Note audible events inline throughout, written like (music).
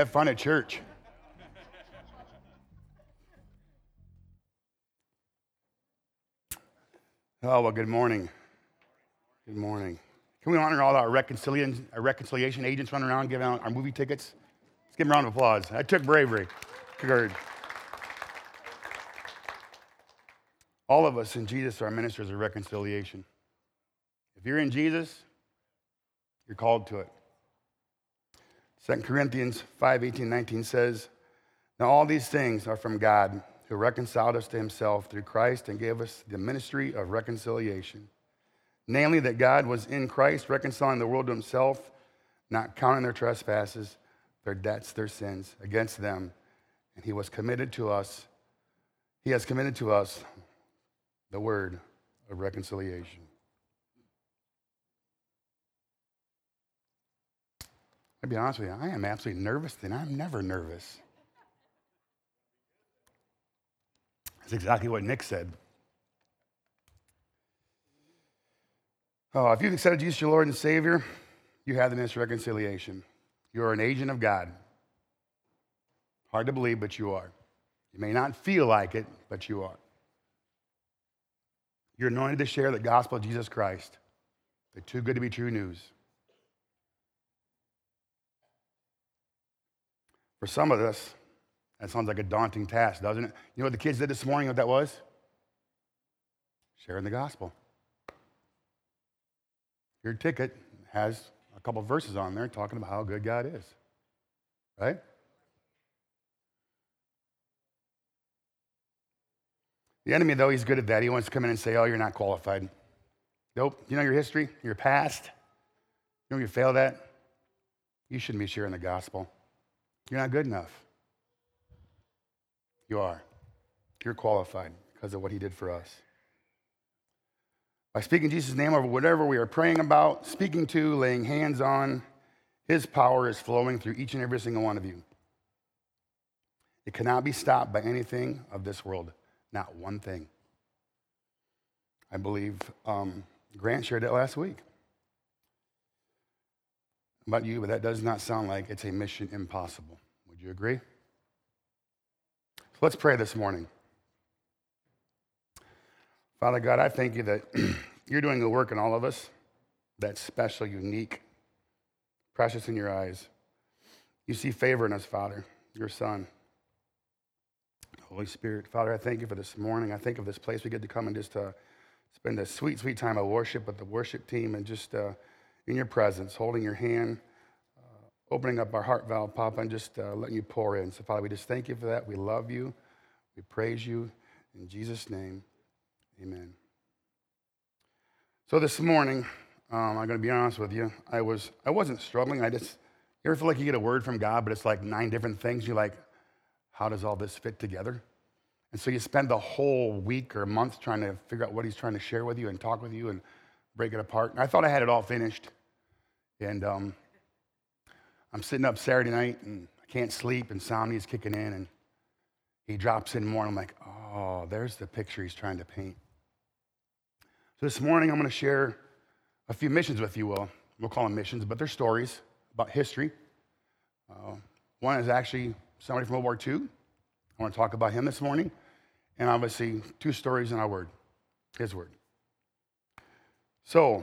Have fun at church. Oh, well, good morning. Good morning. Can we honor all our reconciliation, our reconciliation agents running around giving out our movie tickets? Let's give them a round of applause. That took bravery, courage. All of us in Jesus are ministers of reconciliation. If you're in Jesus, you're called to it. 2 Corinthians 5 18, 19 says, Now all these things are from God, who reconciled us to himself through Christ and gave us the ministry of reconciliation. Namely, that God was in Christ, reconciling the world to himself, not counting their trespasses, their debts, their sins against them. And he was committed to us, he has committed to us the word of reconciliation. I'll be honest with you, I am absolutely nervous, and I'm never nervous. That's exactly what Nick said. Oh, if you've accepted Jesus your Lord and Savior, you have the ministry of reconciliation. You are an agent of God. Hard to believe, but you are. You may not feel like it, but you are. You're anointed to share the gospel of Jesus Christ, the too good to be true news. For some of us, that sounds like a daunting task, doesn't it? You know what the kids did this morning, what that was? Sharing the gospel. Your ticket has a couple verses on there talking about how good God is, right? The enemy, though, he's good at that. He wants to come in and say, Oh, you're not qualified. Nope. You know your history, your past? You know you failed at? You shouldn't be sharing the gospel. You're not good enough. You are. You're qualified because of what he did for us. By speaking Jesus' name over whatever we are praying about, speaking to, laying hands on, his power is flowing through each and every single one of you. It cannot be stopped by anything of this world, not one thing. I believe um, Grant shared it last week about you, but that does not sound like it's a mission impossible. Would you agree? So let's pray this morning. Father God, I thank you that (clears throat) you're doing the work in all of us that's special, unique, precious in your eyes. You see favor in us, Father, your Son. Holy Spirit, Father, I thank you for this morning. I think of this place we get to come and just uh, spend a sweet, sweet time of worship with the worship team and just uh, in your presence, holding your hand, uh, opening up our heart valve, Papa, and just uh, letting you pour in. So, Father, we just thank you for that. We love you. We praise you. In Jesus' name. Amen. So this morning, um, I'm going to be honest with you. I was I wasn't struggling. I just you ever feel like you get a word from God, but it's like nine different things. You're like, how does all this fit together? And so you spend the whole week or month trying to figure out what He's trying to share with you and talk with you and break it apart. And I thought I had it all finished, and um, I'm sitting up Saturday night and I can't sleep, and is kicking in, and he drops in more. And I'm like, oh, there's the picture He's trying to paint. So this morning, I'm going to share a few missions with you. Well, we'll call them missions, but they're stories about history. Uh, one is actually somebody from World War II. I want to talk about him this morning. And obviously, two stories in our word, his word. So,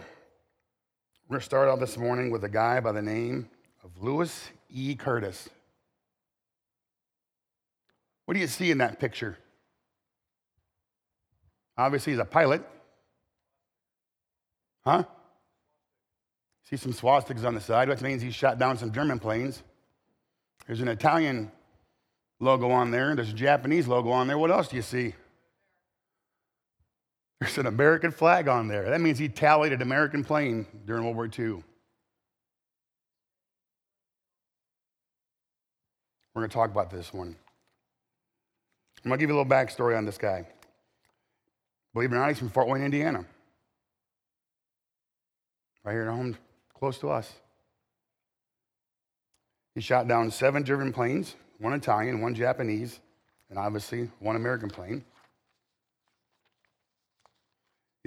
we're going to start off this morning with a guy by the name of Lewis E. Curtis. What do you see in that picture? Obviously, he's a pilot. Huh? See some swastikas on the side, which means he shot down some German planes. There's an Italian logo on there. There's a Japanese logo on there. What else do you see? There's an American flag on there. That means he tallied an American plane during World War II. We're going to talk about this one. I'm going to give you a little backstory on this guy. Believe it or not, he's from Fort Wayne, Indiana right here at home, close to us. He shot down seven German planes, one Italian, one Japanese, and obviously one American plane.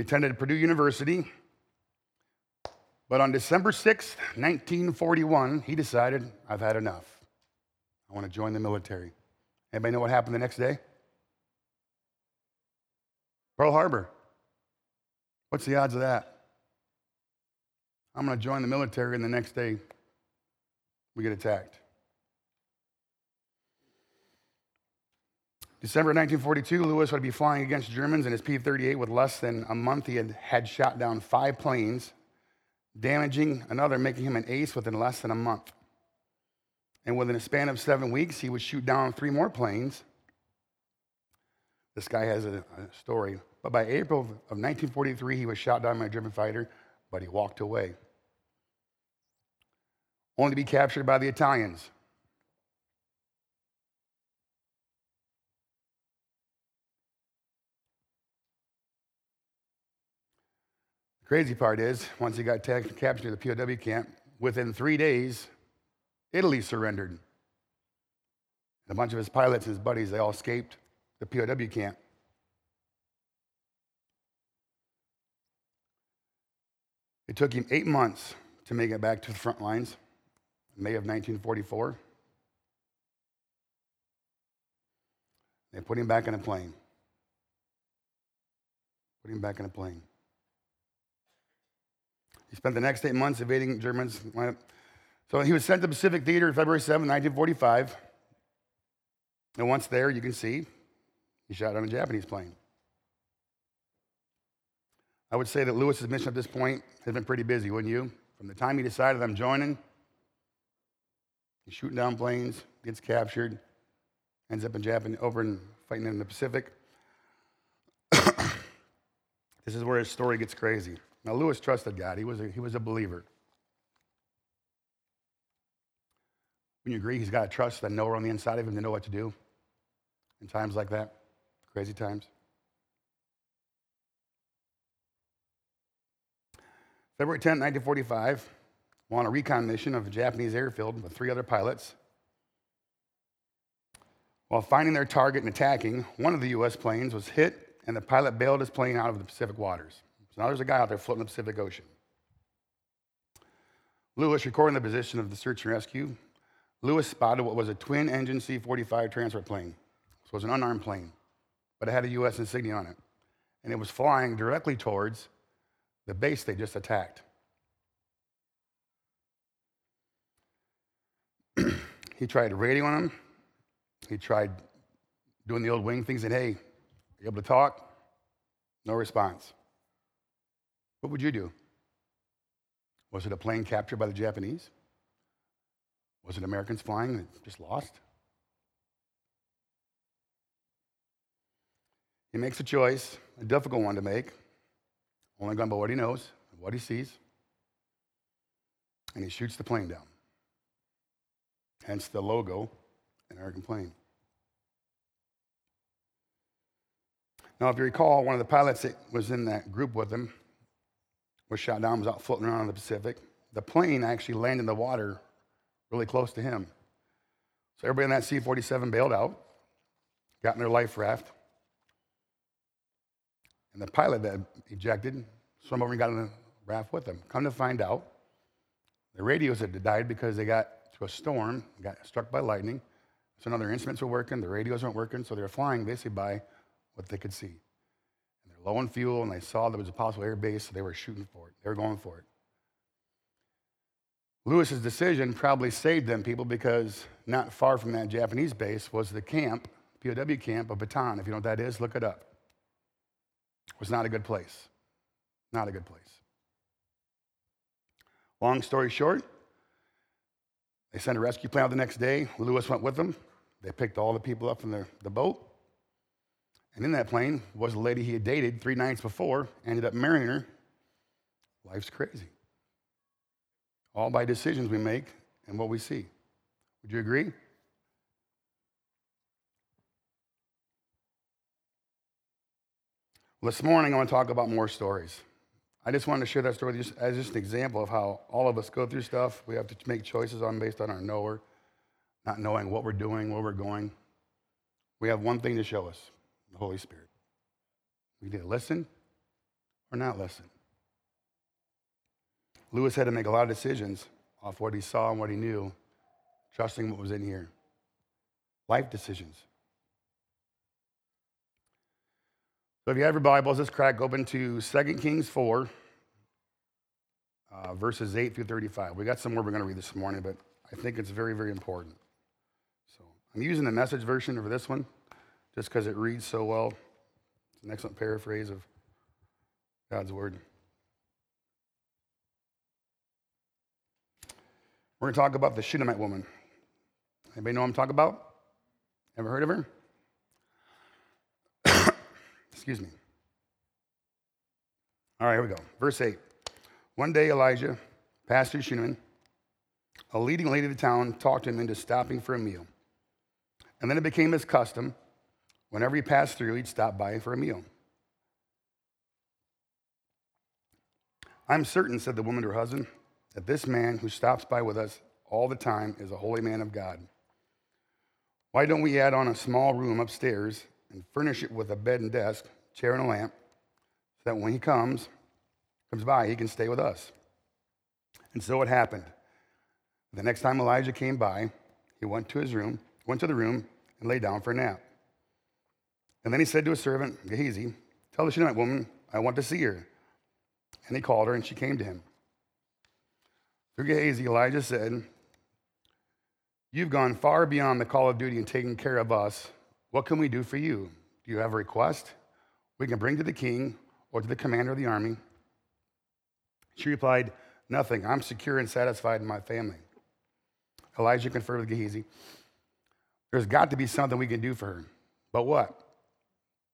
He attended Purdue University, but on December 6th, 1941, he decided, I've had enough. I want to join the military. Anybody know what happened the next day? Pearl Harbor. What's the odds of that? I'm going to join the military, and the next day we get attacked. December 1942, Louis would be flying against Germans in his P 38 with less than a month. He had, had shot down five planes, damaging another, making him an ace within less than a month. And within a span of seven weeks, he would shoot down three more planes. This guy has a, a story. But by April of 1943, he was shot down by a German fighter, but he walked away. Only to be captured by the Italians. Crazy part is, once he got captured to the POW camp, within three days, Italy surrendered. And a bunch of his pilots and his buddies, they all escaped the POW camp. It took him eight months to make it back to the front lines, May of 1944. They put him back in a plane. Put him back in a plane. He spent the next eight months evading Germans. So he was sent to Pacific Theater February 7, 1945. And once there, you can see he shot on a Japanese plane. I would say that Louis's mission at this point has been pretty busy, wouldn't you? From the time he decided I'm joining, he's shooting down planes, gets captured, ends up in Japan, over and fighting in the Pacific. (coughs) this is where his story gets crazy. Now, Louis trusted God, he was a, he was a believer. When you agree, he's got to trust the knower on the inside of him to know what to do in times like that, crazy times. February 10, 1945, on a recon mission of a Japanese airfield with three other pilots. While finding their target and attacking, one of the U.S. planes was hit, and the pilot bailed his plane out of the Pacific waters. Now there's a guy out there floating in the Pacific Ocean. Louis, recording the position of the search and rescue, Louis spotted what was a twin engine C 45 transport plane. So it was an unarmed plane, but it had a U.S. insignia on it. And it was flying directly towards the base they just attacked. (clears throat) he tried radioing them. He tried doing the old wing things and, hey, are you able to talk? No response. What would you do? Was it a plane captured by the Japanese? Was it Americans flying that just lost? He makes a choice, a difficult one to make, only going by what he knows, and what he sees, and he shoots the plane down. Hence the logo, an American plane. Now, if you recall, one of the pilots that was in that group with him was shot down, was out floating around in the Pacific. The plane actually landed in the water really close to him. So everybody in that C 47 bailed out, got in their life raft. And the pilot that ejected swam over and got in the raft with them. Come to find out, the radios had died because they got to a storm, got struck by lightning. So none of their instruments were working, the radios weren't working, so they were flying basically by what they could see low on fuel and they saw there was a possible air base, so they were shooting for it. They were going for it. Louis's decision probably saved them people because not far from that Japanese base was the camp, POW camp of Bataan. If you know what that is, look it up. It was not a good place. Not a good place. Long story short, they sent a rescue plane out the next day. Louis went with them. They picked all the people up from the boat. And in that plane was a lady he had dated three nights before, ended up marrying her. Life's crazy. All by decisions we make and what we see. Would you agree? Well, This morning, I want to talk about more stories. I just wanted to share that story just as just an example of how all of us go through stuff. We have to make choices on based on our knower, not knowing what we're doing, where we're going. We have one thing to show us the Holy Spirit. We need to listen or not listen. Louis had to make a lot of decisions off what he saw and what he knew, trusting what was in here. life decisions. So if you have your Bibles, let's crack open to 2 Kings 4, uh, verses 8 through 35. We got some more we're going to read this morning, but I think it's very, very important. So I'm using the message version for this one just because it reads so well. It's an excellent paraphrase of God's word. We're going to talk about the Shunammite woman. Anybody know what I'm talking about? Ever heard of her? (coughs) Excuse me. All right, here we go. Verse 8. One day, Elijah, pastor Shunammite, a leading lady of the town, talked him into stopping for a meal. And then it became his custom, whenever he passed through, he'd stop by for a meal. I'm certain, said the woman to her husband, that this man who stops by with us all the time is a holy man of God. Why don't we add on a small room upstairs and furnish it with a bed and desk, chair and a lamp, so that when he comes, comes by, he can stay with us? And so it happened. The next time Elijah came by, he went to his room, went to the room, and lay down for a nap. And then he said to his servant, Gehazi, tell the Shunammite woman, I want to see her. And he called her, and she came to him. Through Gehazi, Elijah said, You've gone far beyond the call of duty and taken care of us. What can we do for you? Do you have a request we can bring to the king or to the commander of the army? She replied, Nothing. I'm secure and satisfied in my family. Elijah conferred with Gehazi. There's got to be something we can do for her. But what?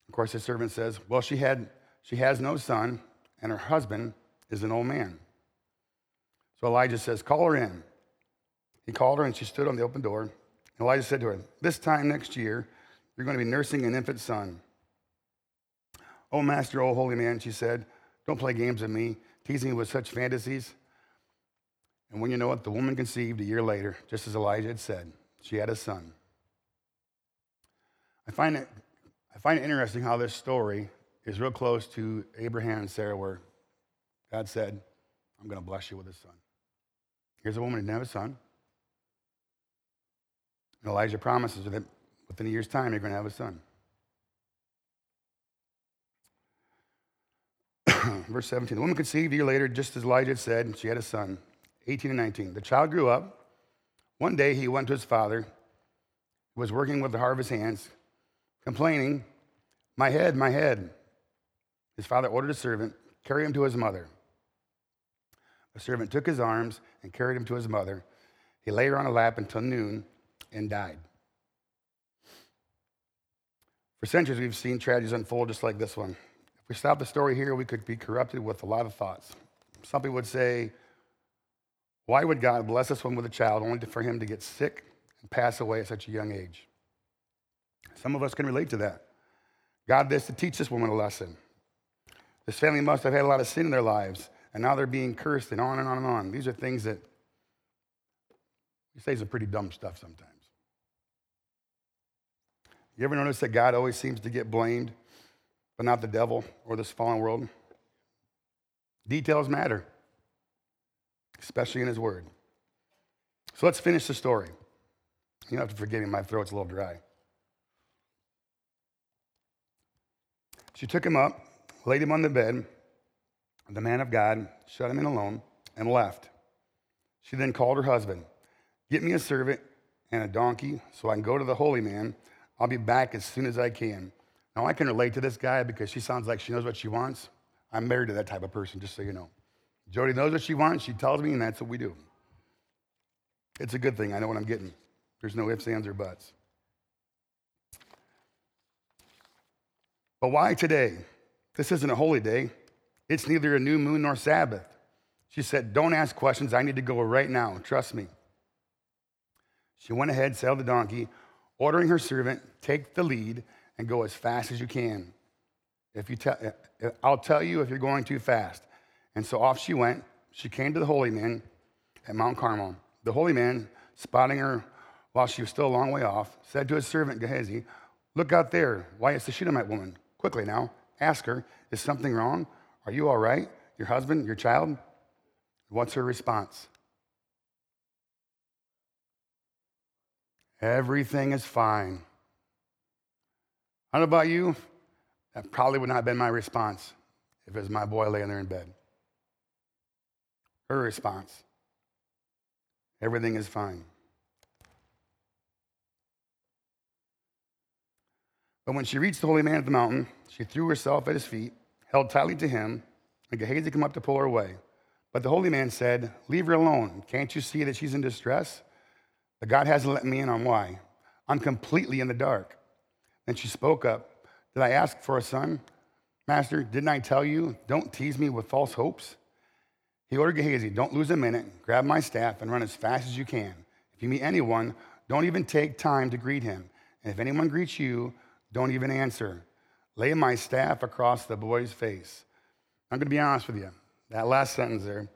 Of course, his servant says, Well, she, had, she has no son, and her husband is an old man. So Elijah says, Call her in. He called her, and she stood on the open door. Elijah said to her, This time next year, you're going to be nursing an infant son. Oh, Master, oh, holy man, she said, Don't play games with me, teasing me with such fantasies. And when you know it, the woman conceived a year later, just as Elijah had said. She had a son. I find it, I find it interesting how this story is real close to Abraham and Sarah, where God said, I'm going to bless you with a son. Here's a woman who didn't have a son. And Elijah promises that within a year's time, you're going to have a son. (clears throat) Verse 17 The woman conceived a year later, just as Elijah had said, and she had a son, 18 and 19. The child grew up. One day he went to his father, who was working with the harvest hands, complaining, My head, my head. His father ordered a servant, carry him to his mother. The servant took his arms and carried him to his mother. He lay her on a lap until noon and died. For centuries, we've seen tragedies unfold just like this one. If we stop the story here, we could be corrupted with a lot of thoughts. Some people would say, Why would God bless this one with a child only for him to get sick and pass away at such a young age? Some of us can relate to that. God this to teach this woman a lesson. This family must have had a lot of sin in their lives, and now they're being cursed, and on and on and on. These are things that we say some pretty dumb stuff sometimes. You ever notice that God always seems to get blamed, but not the devil or this fallen world? Details matter, especially in His Word. So let's finish the story. You don't have to forgive me, my throat's a little dry. She took him up, laid him on the bed. The man of God shut him in alone and left. She then called her husband Get me a servant and a donkey so I can go to the holy man I'll be back as soon as I can. Now, I can relate to this guy because she sounds like she knows what she wants. I'm married to that type of person, just so you know. Jody knows what she wants. She tells me, and that's what we do. It's a good thing. I know what I'm getting. There's no ifs, ands, or buts. But why today? This isn't a holy day. It's neither a new moon nor Sabbath. She said, Don't ask questions. I need to go right now. Trust me. She went ahead, saddled the donkey, ordering her servant, take the lead and go as fast as you can. If you tell, eh, I'll tell you if you're going too fast. And so off she went. She came to the holy man at Mount Carmel. The holy man, spotting her while she was still a long way off, said to his servant Gehazi, Look out there. Why, it's the Shunammite woman. Quickly now, ask her, Is something wrong? Are you all right? Your husband, your child? What's her response? Everything is fine. I don't know about you, that probably would not have been my response if it was my boy laying there in bed. Her response everything is fine. But when she reached the holy man at the mountain, she threw herself at his feet, held tightly to him, and Gehazi came up to pull her away. But the holy man said, Leave her alone. Can't you see that she's in distress? But God hasn't let me in on why. I'm completely in the dark. Then she spoke up. Did I ask for a son? Master, didn't I tell you, don't tease me with false hopes? He ordered Gehazi, Don't lose a minute, grab my staff, and run as fast as you can. If you meet anyone, don't even take time to greet him. And if anyone greets you, don't even answer. Lay my staff across the boy's face. I'm going to be honest with you. That last sentence there,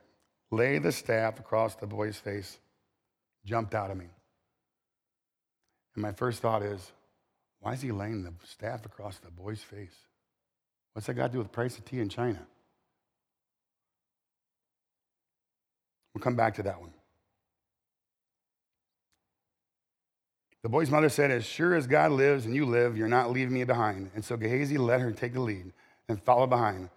lay the staff across the boy's face, jumped out of me. And my first thought is, why is he laying the staff across the boy's face? What's that got to do with the price of tea in China? We'll come back to that one. The boy's mother said, As sure as God lives and you live, you're not leaving me behind. And so Gehazi let her take the lead and follow behind.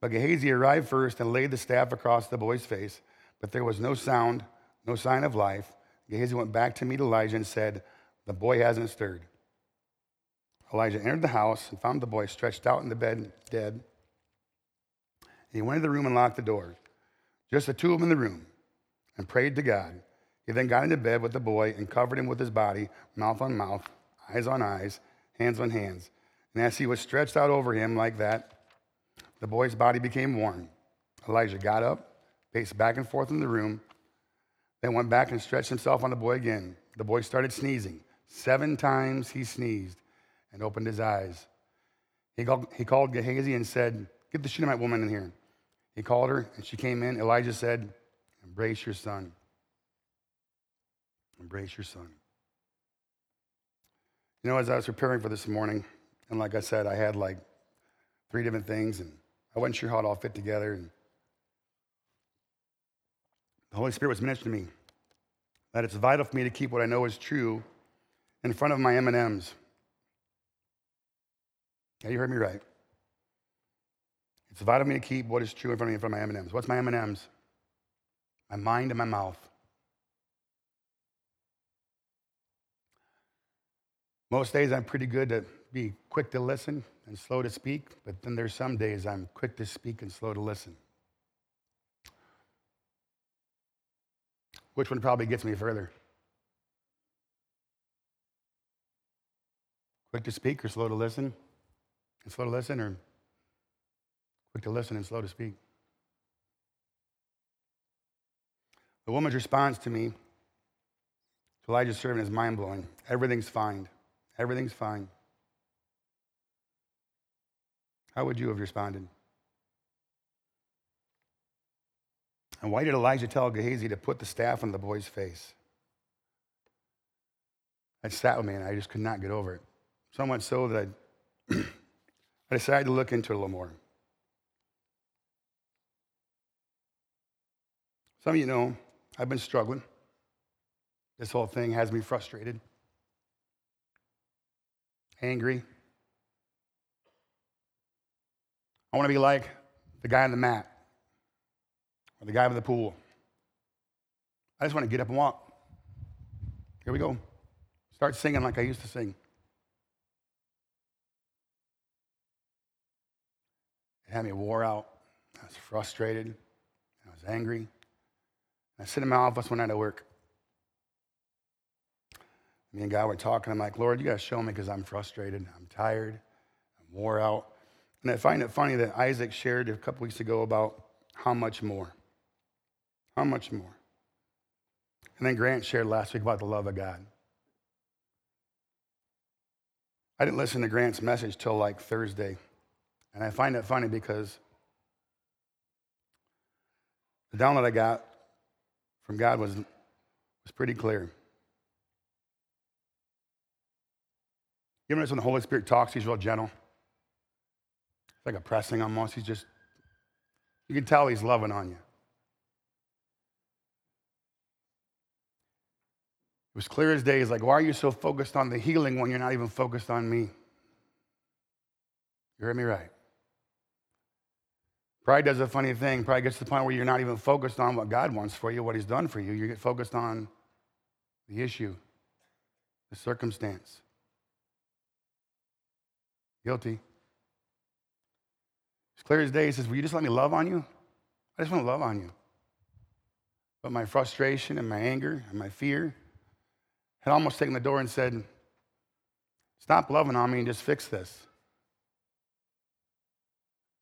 But Gehazi arrived first and laid the staff across the boy's face, but there was no sound, no sign of life. Gehazi went back to meet Elijah and said, The boy hasn't stirred. Elijah entered the house and found the boy stretched out in the bed, dead. He went into the room and locked the door. Just the two of them in the room and prayed to God. He then got into bed with the boy and covered him with his body, mouth on mouth, eyes on eyes, hands on hands. And as he was stretched out over him like that, the boy's body became warm. Elijah got up, paced back and forth in the room, then went back and stretched himself on the boy again. The boy started sneezing. Seven times he sneezed and opened his eyes. He called, he called Gehazi and said, Get the Shunammite woman in here. He called her, and she came in. Elijah said, Embrace your son. Embrace your son. You know, as I was preparing for this morning, and like I said, I had like three different things, and I wasn't sure how it all fit together. And the Holy Spirit was mentioning to me that it's vital for me to keep what I know is true in front of my M&Ms. Yeah, you heard me right. It's vital for me to keep what is true in front of me in front of my M&Ms. What's my M&Ms? My mind and my mouth. Most days I'm pretty good to be quick to listen and slow to speak, but then there's some days I'm quick to speak and slow to listen. Which one probably gets me further? Quick to speak or slow to listen? And slow to listen or quick to listen and slow to speak? The woman's response to me, to Elijah's servant, is mind blowing. Everything's fine. Everything's fine. How would you have responded? And why did Elijah tell Gehazi to put the staff on the boy's face? That sat with me, and I just could not get over it. So much so that I, (clears throat) I decided to look into it a little more. Some of you know I've been struggling. This whole thing has me frustrated, angry. I want to be like the guy on the mat or the guy by the pool. I just want to get up and walk. Here we go. Start singing like I used to sing. It had me wore out. I was frustrated. I was angry. I sit in my office one night at work. Me and God were talking. I'm like, Lord, you got to show me because I'm frustrated. I'm tired. I'm wore out. And I find it funny that Isaac shared a couple weeks ago about how much more. How much more. And then Grant shared last week about the love of God. I didn't listen to Grant's message till like Thursday. And I find it funny because the download I got from God was, was pretty clear. You ever notice when the Holy Spirit talks, he's real gentle? It's like a pressing almost. He's just, you can tell he's loving on you. It was clear as day. He's like, Why are you so focused on the healing when you're not even focused on me? You heard me right. Pride does a funny thing. Pride gets to the point where you're not even focused on what God wants for you, what He's done for you. You get focused on the issue, the circumstance. Guilty. It's clear as day. He says, Will you just let me love on you? I just want to love on you. But my frustration and my anger and my fear had almost taken the door and said, Stop loving on me and just fix this.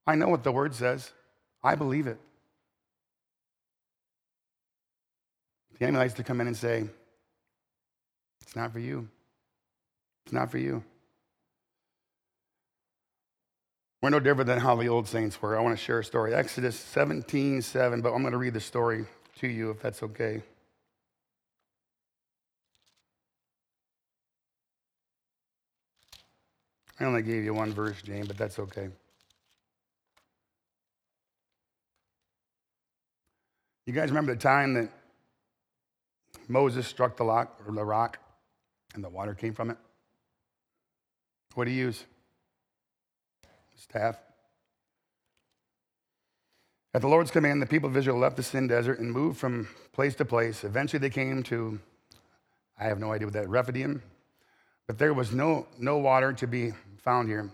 I know what the word says. I believe it. The enemy likes to come in and say, It's not for you. It's not for you. We're no different than how the old saints were. I want to share a story. Exodus 17 7, but I'm going to read the story to you if that's okay. I only gave you one verse, Jane, but that's okay. You guys remember the time that Moses struck the rock, or the rock and the water came from it? What did he use? Staff. At the Lord's command, the people of Israel left the Sin Desert and moved from place to place. Eventually, they came to, I have no idea what that, Rephidim. But there was no, no water to be found here.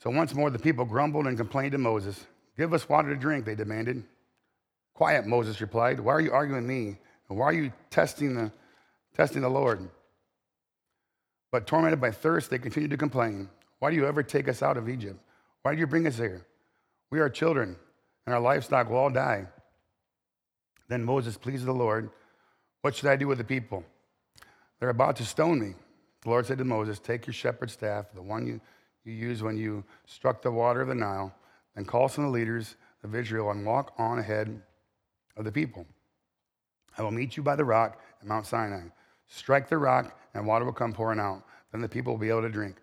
So once more, the people grumbled and complained to Moses. Give us water to drink, they demanded. Quiet, Moses replied. Why are you arguing me? And why are you testing the, testing the Lord? But tormented by thirst, they continued to complain. Why do you ever take us out of Egypt? Why did you bring us here? We are children, and our livestock will all die. Then Moses pleased the Lord. What should I do with the people? They're about to stone me. The Lord said to Moses, Take your shepherd's staff, the one you, you used when you struck the water of the Nile, and call some of the leaders of Israel and walk on ahead of the people. I will meet you by the rock at Mount Sinai. Strike the rock, and water will come pouring out. Then the people will be able to drink.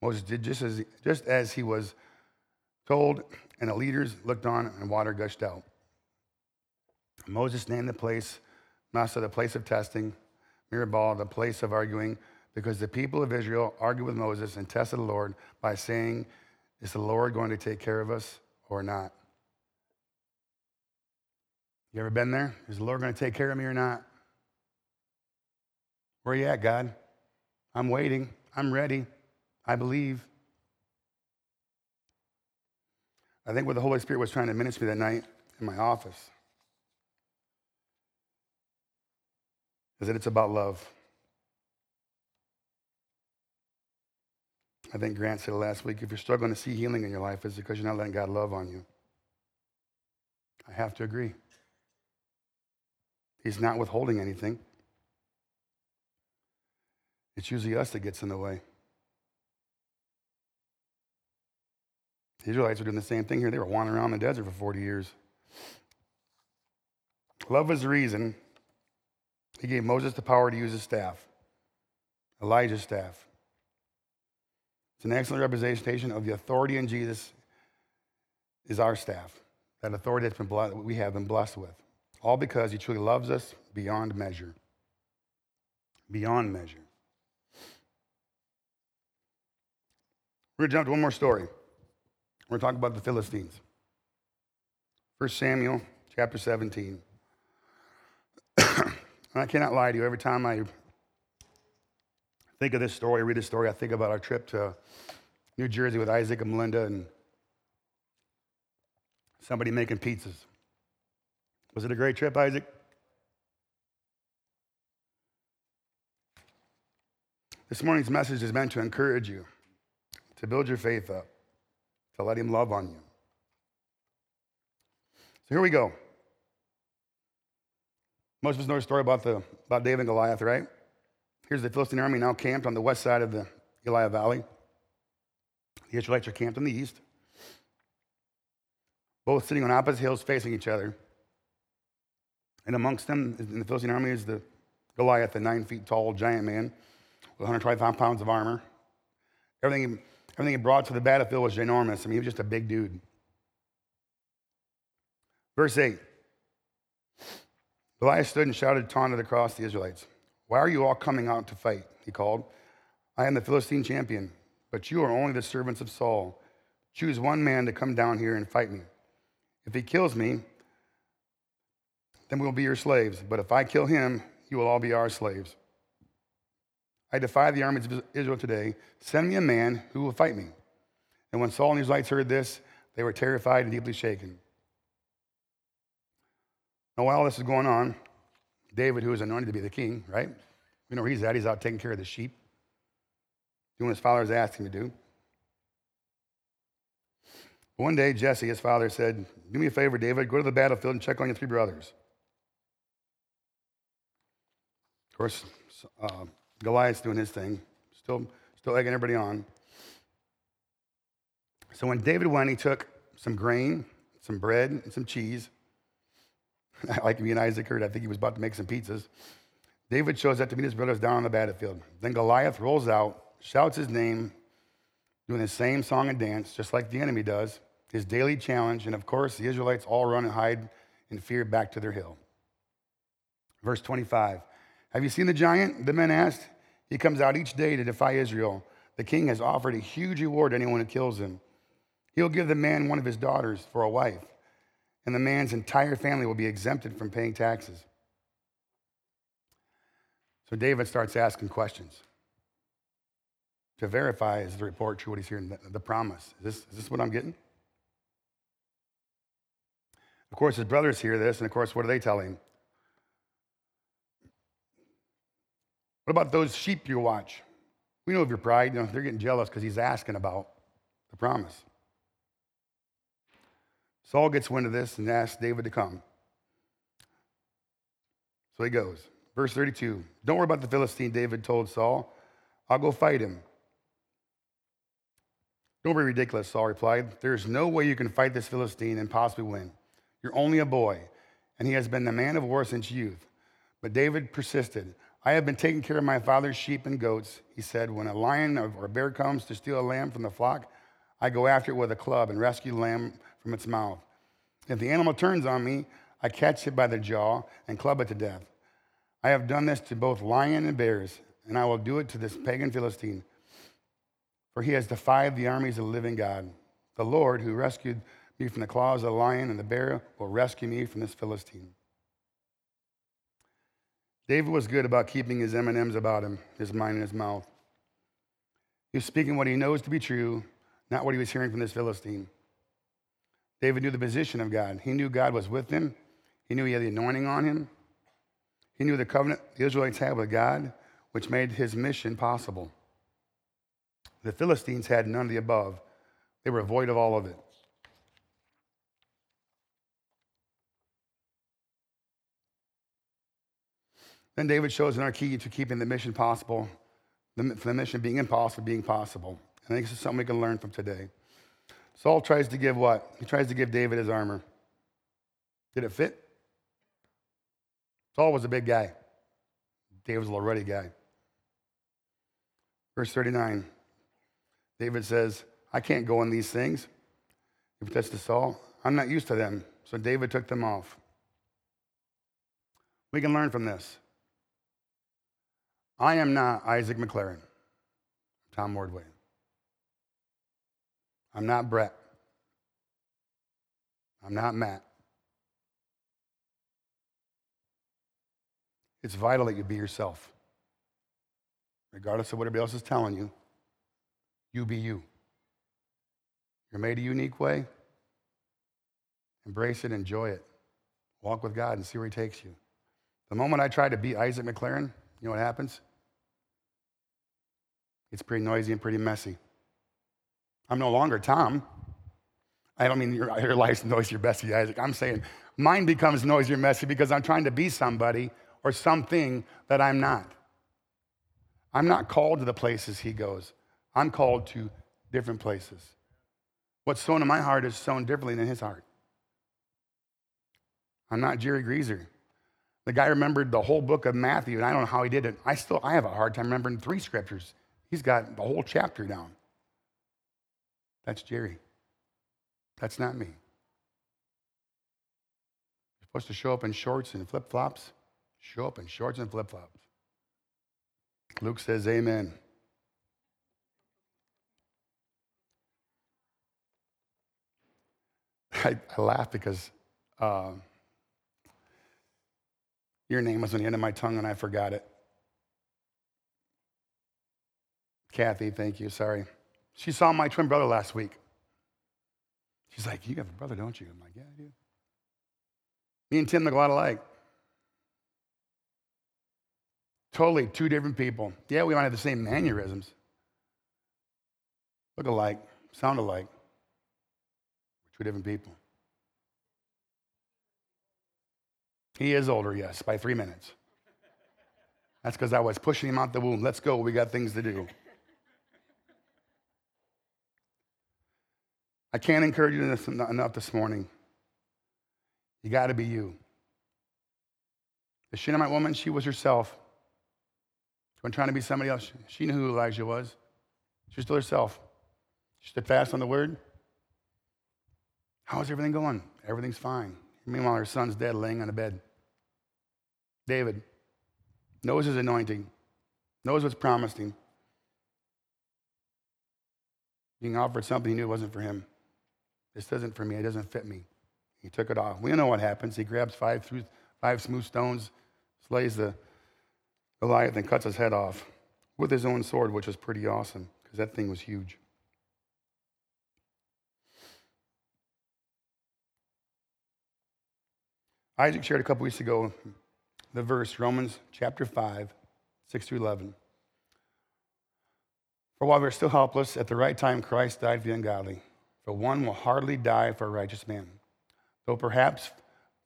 Moses did just as, just as he was told, and the leaders looked on, and water gushed out. Moses named the place Massah, the place of testing, Meribah, the place of arguing, because the people of Israel argued with Moses and tested the Lord by saying, Is the Lord going to take care of us or not? You ever been there? Is the Lord going to take care of me or not? Where you at, God? I'm waiting. I'm ready. I believe. I think what the Holy Spirit was trying to minister me that night in my office is that it's about love. I think Grant said last week if you're struggling to see healing in your life, it's because you're not letting God love on you. I have to agree. He's not withholding anything. It's usually us that gets in the way. The Israelites were doing the same thing here. They were wandering around the desert for 40 years. Love is the reason he gave Moses the power to use his staff, Elijah's staff. It's an excellent representation of the authority in Jesus is our staff, that authority that's been blessed, we have been blessed with. All because he truly loves us beyond measure. Beyond measure. We're going to jump to one more story. We're talking about the Philistines. 1 Samuel chapter 17. (coughs) I cannot lie to you, every time I think of this story, read this story, I think about our trip to New Jersey with Isaac and Melinda and somebody making pizzas. Was it a great trip, Isaac? This morning's message is meant to encourage you, to build your faith up, to let Him love on you. So here we go. Most of us know the story about, the, about David and Goliath, right? Here's the Philistine army now camped on the west side of the Elah Valley. The Israelites are camped on the east, both sitting on opposite hills facing each other. And amongst them in the Philistine army is the Goliath, a nine feet tall giant man with 125 pounds of armor. Everything, everything he brought to the battlefield was enormous. I mean, he was just a big dude. Verse 8 Goliath stood and shouted, taunted across the Israelites. Why are you all coming out to fight? He called. I am the Philistine champion, but you are only the servants of Saul. Choose one man to come down here and fight me. If he kills me, then we will be your slaves. But if I kill him, you will all be our slaves. I defy the armies of Israel today. Send me a man who will fight me. And when Saul and his Israelites heard this, they were terrified and deeply shaken. Now, while this is going on, David, who is anointed to be the king, right? You know where he's at. He's out taking care of the sheep, doing what his father has asked him to do. One day, Jesse, his father, said, Do me a favor, David, go to the battlefield and check on your three brothers. Of course, uh, Goliath's doing his thing, still, still egging everybody on. So when David went, he took some grain, some bread, and some cheese. (laughs) like me and Isaac heard, I think he was about to make some pizzas. David shows up to meet his brothers down on the battlefield. Then Goliath rolls out, shouts his name, doing the same song and dance, just like the enemy does, his daily challenge. And of course, the Israelites all run and hide in fear back to their hill. Verse 25 Have you seen the giant? The men asked. He comes out each day to defy Israel. The king has offered a huge reward to anyone who kills him. He'll give the man one of his daughters for a wife, and the man's entire family will be exempted from paying taxes. So David starts asking questions to verify is the report true what he's hearing, the, promise. Is this, is this what I'm getting? Of course, his brothers hear this, and of course, what do they tell him? What about those sheep you watch? We know of your pride. You know, they're getting jealous because he's asking about the promise. Saul gets wind of this and asks David to come. So he goes. Verse 32 Don't worry about the Philistine, David told Saul. I'll go fight him. Don't be ridiculous, Saul replied. There's no way you can fight this Philistine and possibly win. You're only a boy, and he has been the man of war since youth. But David persisted. I have been taking care of my father's sheep and goats. He said, When a lion or a bear comes to steal a lamb from the flock, I go after it with a club and rescue the lamb from its mouth. If the animal turns on me, I catch it by the jaw and club it to death. I have done this to both lion and bears, and I will do it to this pagan Philistine. For he has defied the armies of the living God. The Lord, who rescued me from the claws of the lion and the bear, will rescue me from this Philistine. David was good about keeping his M&Ms about him, his mind and his mouth. He was speaking what he knows to be true, not what he was hearing from this Philistine. David knew the position of God. He knew God was with him. He knew he had the anointing on him. He knew the covenant the Israelites had with God, which made his mission possible. The Philistines had none of the above, they were void of all of it. Then David shows our key to keeping the mission possible, the, the mission being impossible, being possible. I think this is something we can learn from today. Saul tries to give what? He tries to give David his armor. Did it fit? Saul was a big guy. David was a little ruddy guy. Verse 39, David says, I can't go in these things. If that's to Saul, I'm not used to them. So David took them off. We can learn from this. I am not Isaac McLaren, Tom Wardway. I'm not Brett. I'm not Matt. It's vital that you be yourself. Regardless of what everybody else is telling you, you be you. You're made a unique way. Embrace it, enjoy it. Walk with God and see where He takes you. The moment I try to be Isaac McLaren, you know what happens? It's pretty noisy and pretty messy. I'm no longer Tom. I don't mean your, your life's noisy or messy, Isaac. I'm saying mine becomes noisy or messy because I'm trying to be somebody or something that I'm not. I'm not called to the places he goes. I'm called to different places. What's sown in my heart is sown differently than his heart. I'm not Jerry Greaser. The guy remembered the whole book of Matthew, and I don't know how he did it. I still I have a hard time remembering three scriptures. He's got the whole chapter down. That's Jerry. That's not me. You're supposed to show up in shorts and flip flops. Show up in shorts and flip flops. Luke says, Amen. (laughs) I, I laugh because uh, your name was on the end of my tongue and I forgot it. Kathy, thank you. Sorry. She saw my twin brother last week. She's like, You have a brother, don't you? I'm like, Yeah, I do. Me and Tim look a lot alike. Totally two different people. Yeah, we might have the same mannerisms. Look alike, sound alike. We're two different people. He is older, yes, by three minutes. That's because I was pushing him out the womb. Let's go, we got things to do. I can't encourage you enough this morning. You got to be you. The Shunammite woman, she was herself. She wasn't trying to be somebody else. She knew who Elijah was. She was still herself. She stood fast on the word. How's everything going? Everything's fine. Meanwhile, her son's dead, laying on a bed. David knows his anointing, knows what's promised him. Being offered something he knew wasn't for him. This isn't for me. It doesn't fit me. He took it off. We know what happens. He grabs five, through, five smooth stones, slays the Goliath, and cuts his head off with his own sword, which was pretty awesome because that thing was huge. Isaac shared a couple weeks ago the verse, Romans chapter 5, 6 through 11. For while we're still helpless, at the right time Christ died for the ungodly. For one will hardly die for a righteous man, though perhaps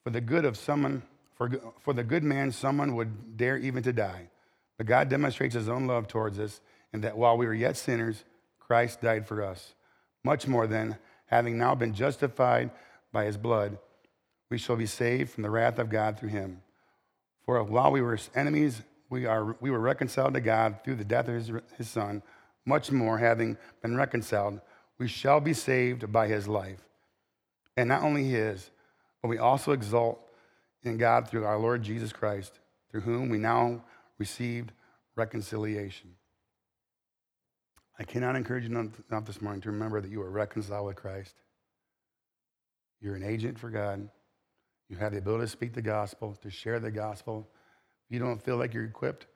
for the good of someone, for, for the good man, someone would dare even to die. But God demonstrates his own love towards us, in that while we were yet sinners, Christ died for us. Much more than, having now been justified by his blood, we shall be saved from the wrath of God through him. For while we were enemies, we, are, we were reconciled to God through the death of his, his Son. Much more, having been reconciled, we shall be saved by his life. And not only his, but we also exult in God through our Lord Jesus Christ, through whom we now received reconciliation. I cannot encourage you enough this morning to remember that you are reconciled with Christ. You're an agent for God. You have the ability to speak the gospel, to share the gospel. If you don't feel like you're equipped,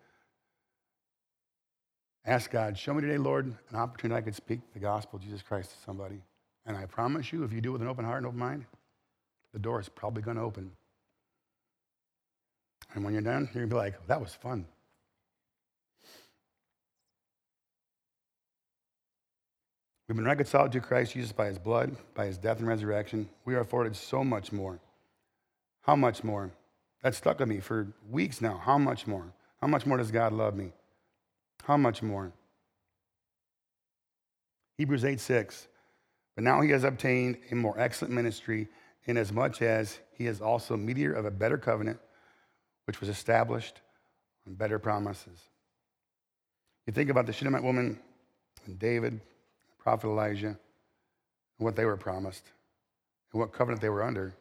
ask God, show me today, Lord, an opportunity I could speak the gospel of Jesus Christ to somebody. And I promise you, if you do it with an open heart and open mind, the door is probably going to open. And when you're done, you're going to be like, that was fun. We've been reconciled to Christ Jesus by his blood, by his death and resurrection. We are afforded so much more. How much more? That stuck with me for weeks now. How much more? How much more does God love me? How much more? Hebrews 8 6. But now he has obtained a more excellent ministry, inasmuch as he is also mediator of a better covenant, which was established on better promises. You think about the Shunammite woman and David, Prophet Elijah, and what they were promised, and what covenant they were under.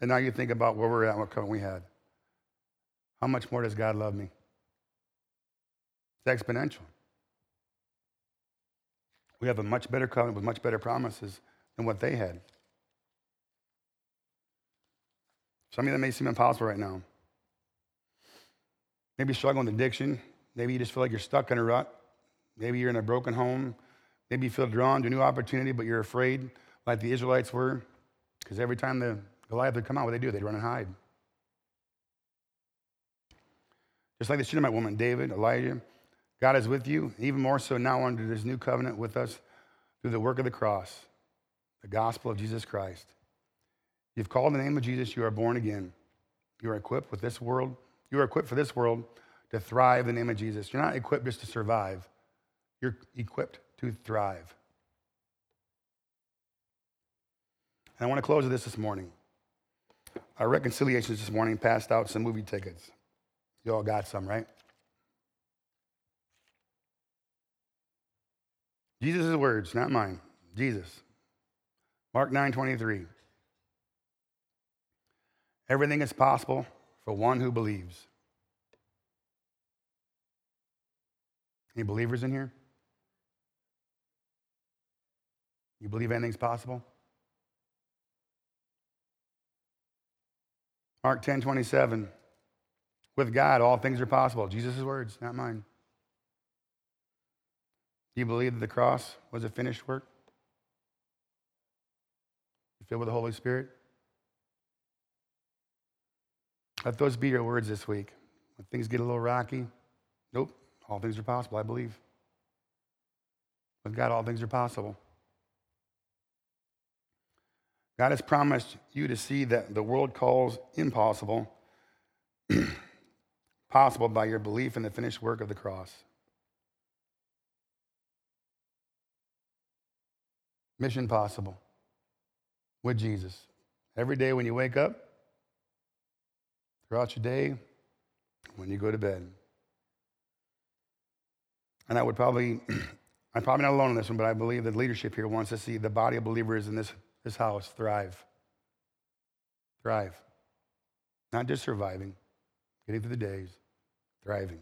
And now you think about where we're at, and what covenant we had. How much more does God love me? It's exponential. We have a much better covenant with much better promises than what they had. Some of that may seem impossible right now. Maybe struggling with addiction. Maybe you just feel like you're stuck in a rut. Maybe you're in a broken home. Maybe you feel drawn to a new opportunity, but you're afraid, like the Israelites were, because every time the Goliath would come out, what they do? They'd run and hide. Just like the Shunammite woman, David, Elijah, God is with you, even more so now under this new covenant with us through the work of the cross, the gospel of Jesus Christ. You've called the name of Jesus, you are born again. You are equipped with this world. You are equipped for this world to thrive in the name of Jesus. You're not equipped just to survive, you're equipped to thrive. And I want to close with this this morning. Our reconciliations this morning passed out some movie tickets. You all got some, right? Jesus' words, not mine. Jesus. Mark 9 23. Everything is possible for one who believes. Any believers in here? You believe anything's possible? Mark 10 27. With God, all things are possible. Jesus' words, not mine. You believe that the cross was a finished work? You filled with the Holy Spirit? Let those be your words this week. When things get a little rocky, nope, all things are possible, I believe. With God, all things are possible. God has promised you to see that the world calls impossible (clears throat) possible by your belief in the finished work of the cross. Mission possible with Jesus. Every day when you wake up, throughout your day, when you go to bed. And I would probably, (clears throat) I'm probably not alone in this one, but I believe that leadership here wants to see the body of believers in this, this house thrive. Thrive. Not just surviving, getting through the days, thriving.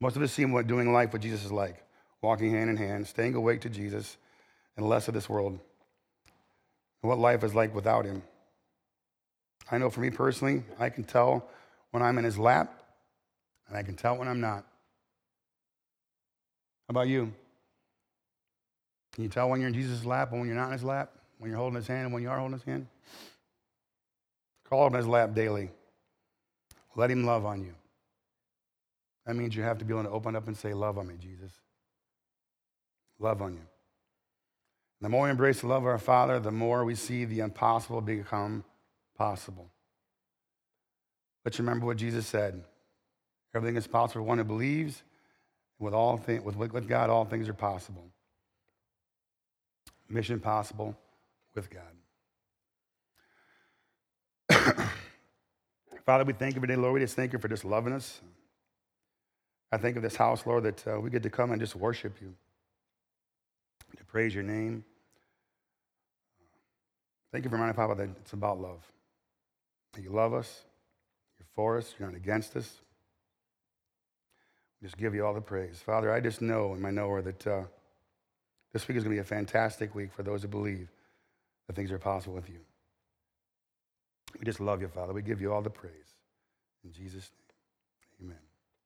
Most of us see what doing life with Jesus is like walking hand in hand, staying awake to Jesus, and less of this world, and what life is like without him. I know for me personally, I can tell when I'm in his lap, and I can tell when I'm not. How about you? Can you tell when you're in Jesus' lap and when you're not in his lap? When you're holding his hand and when you are holding his hand? Call him in his lap daily. Let him love on you. That means you have to be able to open up and say, Love on me, Jesus. Love on you. The more we embrace the love of our Father, the more we see the impossible become possible. Let's remember what Jesus said. Everything is possible for one who believes. With, all thing, with, with God, all things are possible. Mission possible with God. (coughs) Father, we thank you today, Lord. We just thank you for just loving us. I think of this house, Lord, that uh, we get to come and just worship you, to praise your name. Thank you for reminding Papa that it's about love. That you love us, you're for us, you're not against us. We just give you all the praise. Father, I just know in my knower that uh, this week is going to be a fantastic week for those who believe that things are possible with you. We just love you, Father. We give you all the praise. In Jesus' name, amen.